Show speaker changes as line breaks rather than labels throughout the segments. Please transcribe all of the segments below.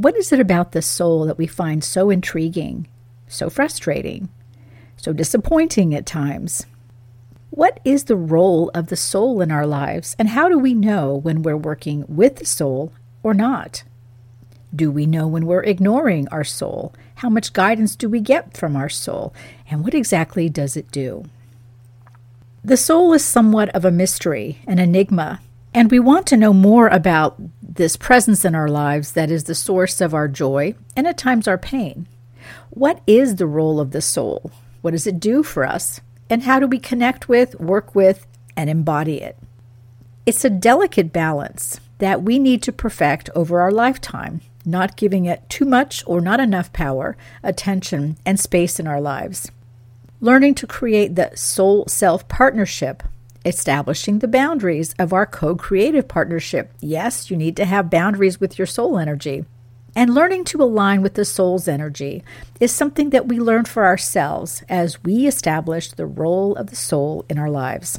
What is it about the soul that we find so intriguing, so frustrating, so disappointing at times? What is the role of the soul in our lives, and how do we know when we're working with the soul or not? Do we know when we're ignoring our soul? How much guidance do we get from our soul? And what exactly does it do? The soul is somewhat of a mystery, an enigma, and we want to know more about this presence in our lives that is the source of our joy and at times our pain. What is the role of the soul? What does it do for us? And how do we connect with, work with, and embody it? It's a delicate balance that we need to perfect over our lifetime, not giving it too much or not enough power, attention, and space in our lives. Learning to create the soul self partnership establishing the boundaries of our co creative partnership. Yes, you need to have boundaries with your soul energy. And learning to align with the soul's energy is something that we learn for ourselves as we establish the role of the soul in our lives.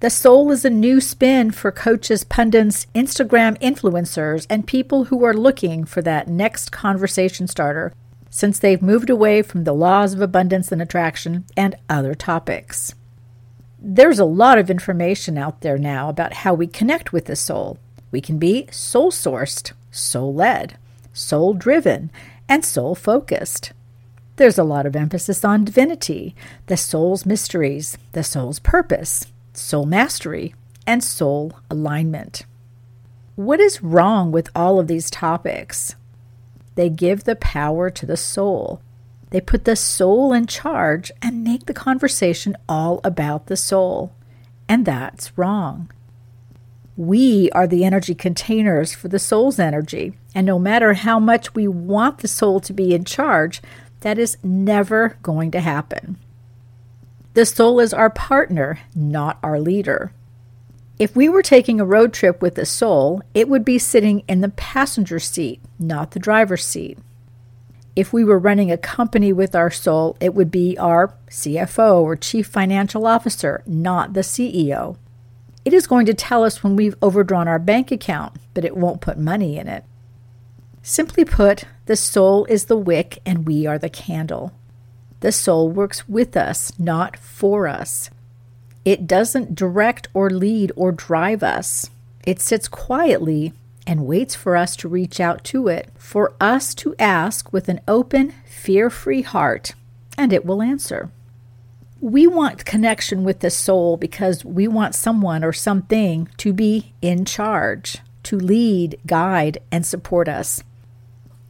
The soul is a new spin for coaches, pundits, Instagram influencers, and people who are looking for that next conversation starter since they've moved away from the laws of abundance and attraction and other topics. There's a lot of information out there now about how we connect with the soul. We can be soul sourced, soul led, soul driven, and soul focused. There's a lot of emphasis on divinity, the soul's mysteries, the soul's purpose, soul mastery, and soul alignment. What is wrong with all of these topics? They give the power to the soul. They put the soul in charge and make the conversation all about the soul. And that's wrong. We are the energy containers for the soul's energy. And no matter how much we want the soul to be in charge, that is never going to happen. The soul is our partner, not our leader. If we were taking a road trip with the soul, it would be sitting in the passenger seat, not the driver's seat. If we were running a company with our soul, it would be our CFO or Chief Financial Officer, not the CEO. It is going to tell us when we've overdrawn our bank account, but it won't put money in it. Simply put, the soul is the wick and we are the candle. The soul works with us, not for us. It doesn't direct or lead or drive us. It sits quietly and waits for us to reach out to it, for us to ask with an open, fear free heart, and it will answer. We want connection with the soul because we want someone or something to be in charge, to lead, guide, and support us.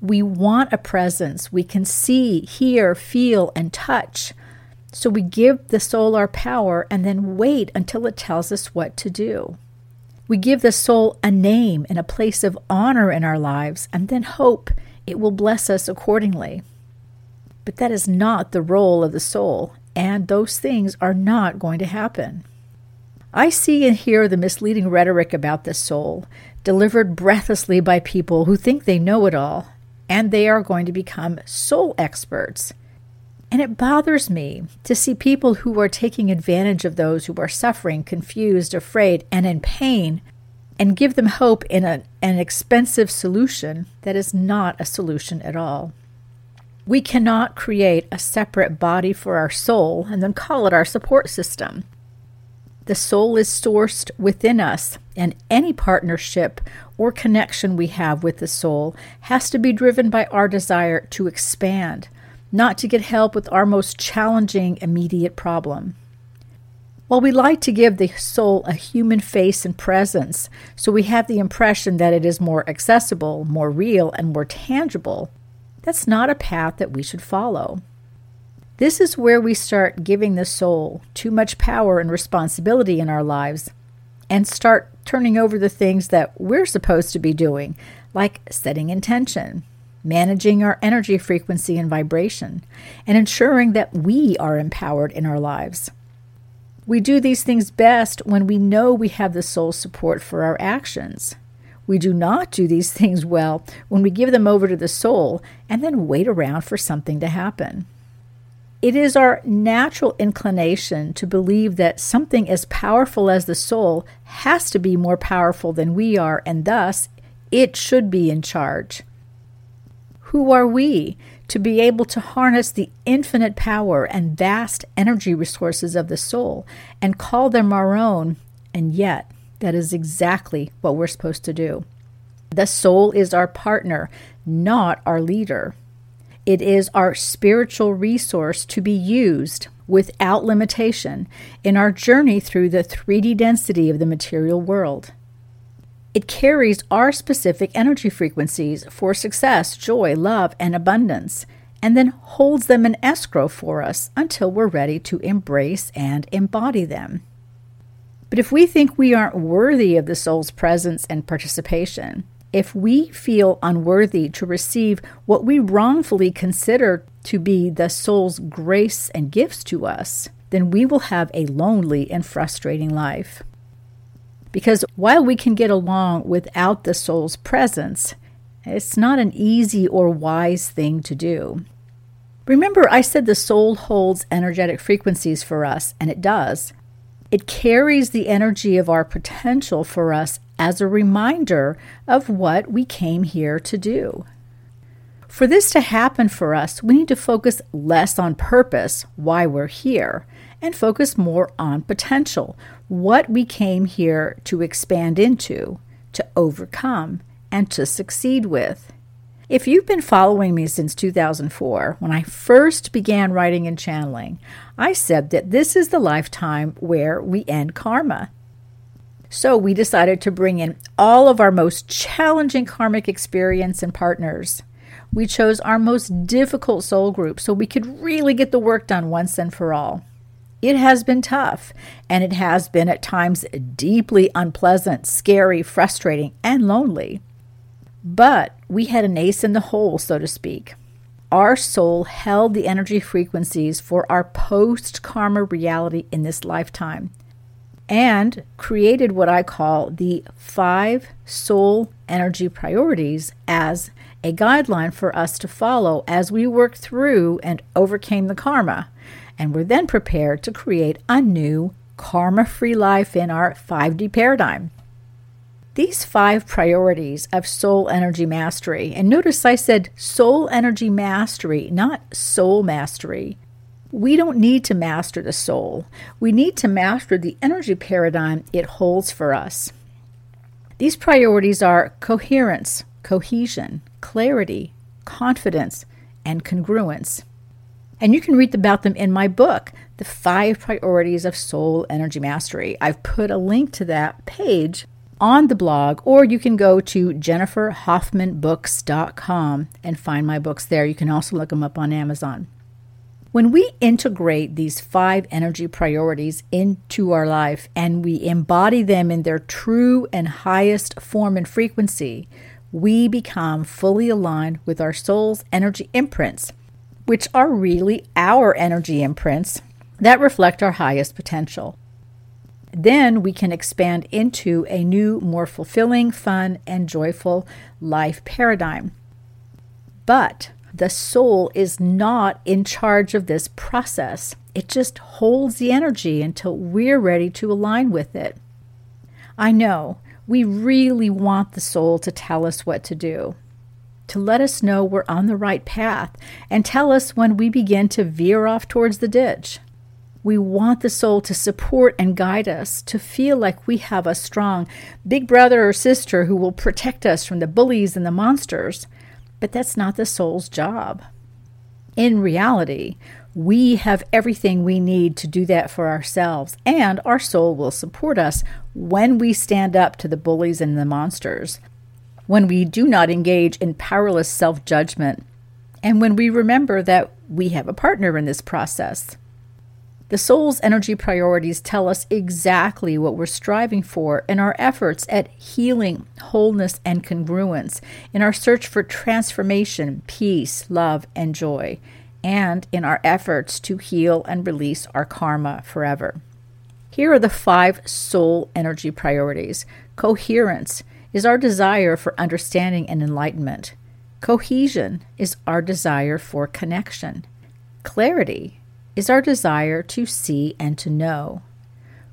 We want a presence we can see, hear, feel, and touch. So we give the soul our power and then wait until it tells us what to do. We give the soul a name and a place of honor in our lives and then hope it will bless us accordingly. But that is not the role of the soul, and those things are not going to happen. I see and hear the misleading rhetoric about the soul, delivered breathlessly by people who think they know it all and they are going to become soul experts. And it bothers me to see people who are taking advantage of those who are suffering, confused, afraid, and in pain, and give them hope in a, an expensive solution that is not a solution at all. We cannot create a separate body for our soul and then call it our support system. The soul is sourced within us, and any partnership or connection we have with the soul has to be driven by our desire to expand, not to get help with our most challenging immediate problem. While we like to give the soul a human face and presence, so we have the impression that it is more accessible, more real, and more tangible, that's not a path that we should follow. This is where we start giving the soul too much power and responsibility in our lives and start turning over the things that we're supposed to be doing, like setting intention, managing our energy frequency and vibration, and ensuring that we are empowered in our lives. We do these things best when we know we have the soul support for our actions. We do not do these things well when we give them over to the soul and then wait around for something to happen. It is our natural inclination to believe that something as powerful as the soul has to be more powerful than we are, and thus it should be in charge. Who are we to be able to harness the infinite power and vast energy resources of the soul and call them our own? And yet, that is exactly what we're supposed to do. The soul is our partner, not our leader. It is our spiritual resource to be used without limitation in our journey through the 3D density of the material world. It carries our specific energy frequencies for success, joy, love, and abundance, and then holds them in escrow for us until we're ready to embrace and embody them. But if we think we aren't worthy of the soul's presence and participation, if we feel unworthy to receive what we wrongfully consider to be the soul's grace and gifts to us, then we will have a lonely and frustrating life. Because while we can get along without the soul's presence, it's not an easy or wise thing to do. Remember, I said the soul holds energetic frequencies for us, and it does. It carries the energy of our potential for us as a reminder of what we came here to do. For this to happen for us, we need to focus less on purpose, why we're here, and focus more on potential, what we came here to expand into, to overcome, and to succeed with. If you've been following me since 2004, when I first began writing and channeling, I said that this is the lifetime where we end karma. So we decided to bring in all of our most challenging karmic experience and partners. We chose our most difficult soul group so we could really get the work done once and for all. It has been tough, and it has been at times deeply unpleasant, scary, frustrating, and lonely. But we had an ace in the hole, so to speak. Our soul held the energy frequencies for our post karma reality in this lifetime and created what I call the five soul energy priorities as a guideline for us to follow as we work through and overcame the karma. And we're then prepared to create a new karma free life in our 5D paradigm. These five priorities of soul energy mastery, and notice I said soul energy mastery, not soul mastery. We don't need to master the soul. We need to master the energy paradigm it holds for us. These priorities are coherence, cohesion, clarity, confidence, and congruence. And you can read about them in my book, The Five Priorities of Soul Energy Mastery. I've put a link to that page on the blog, or you can go to jenniferhoffmanbooks.com and find my books there. You can also look them up on Amazon. When we integrate these five energy priorities into our life and we embody them in their true and highest form and frequency, we become fully aligned with our soul's energy imprints, which are really our energy imprints that reflect our highest potential. Then we can expand into a new, more fulfilling, fun, and joyful life paradigm. But the soul is not in charge of this process. It just holds the energy until we're ready to align with it. I know we really want the soul to tell us what to do. to let us know we're on the right path and tell us when we begin to veer off towards the ditch. We want the soul to support and guide us, to feel like we have a strong big brother or sister who will protect us from the bullies and the monsters. But that's not the soul's job. In reality, we have everything we need to do that for ourselves, and our soul will support us when we stand up to the bullies and the monsters, when we do not engage in powerless self judgment, and when we remember that we have a partner in this process. The soul's energy priorities tell us exactly what we're striving for in our efforts at healing, wholeness, and congruence, in our search for transformation, peace, love, and joy, and in our efforts to heal and release our karma forever. Here are the five soul energy priorities. Coherence is our desire for understanding and enlightenment. Cohesion is our desire for connection. Clarity is our desire to see and to know.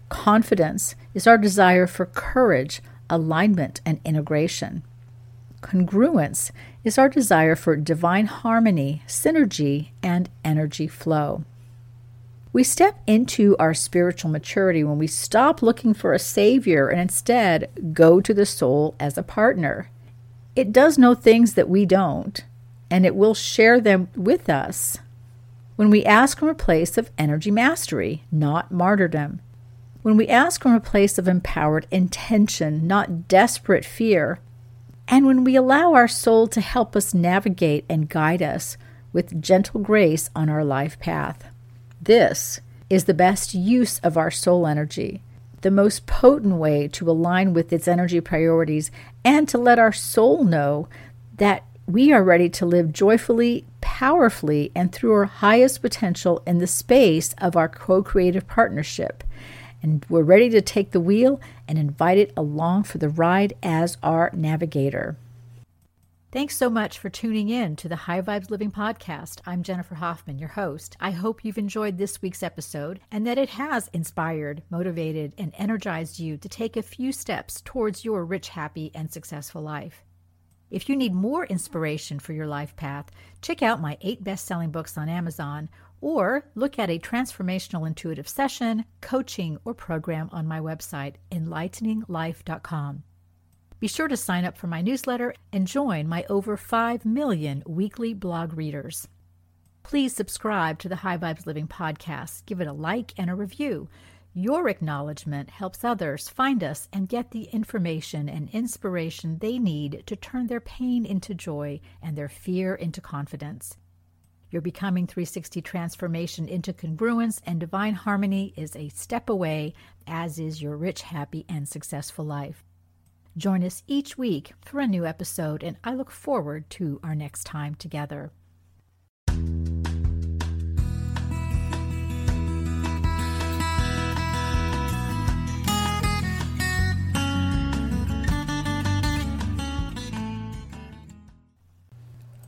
Confidence is our desire for courage, alignment, and integration. Congruence is our desire for divine harmony, synergy, and energy flow. We step into our spiritual maturity when we stop looking for a savior and instead go to the soul as a partner. It does know things that we don't, and it will share them with us when we ask from a place of energy mastery, not martyrdom. When we ask from a place of empowered intention, not desperate fear. And when we allow our soul to help us navigate and guide us with gentle grace on our life path. This is the best use of our soul energy, the most potent way to align with its energy priorities and to let our soul know that we are ready to live joyfully, powerfully, and through our highest potential in the space of our co creative partnership. And we're ready to take the wheel and invite it along for the ride as our navigator. Thanks so much for tuning in to the High Vibes Living Podcast. I'm Jennifer Hoffman, your host. I hope you've enjoyed this week's episode and that it has inspired, motivated, and energized you to take a few steps towards your rich, happy, and successful life. If you need more inspiration for your life path, check out my eight best selling books on Amazon or look at a transformational intuitive session, coaching, or program on my website, enlighteninglife.com. Be sure to sign up for my newsletter and join my over 5 million weekly blog readers. Please subscribe to the High Vibes Living podcast, give it a like and a review your acknowledgement helps others find us and get the information and inspiration they need to turn their pain into joy and their fear into confidence. Your Becoming 360 transformation into congruence and divine harmony is a step away, as is your rich, happy, and successful life. Join us each week for a new episode, and I look forward to our next time together.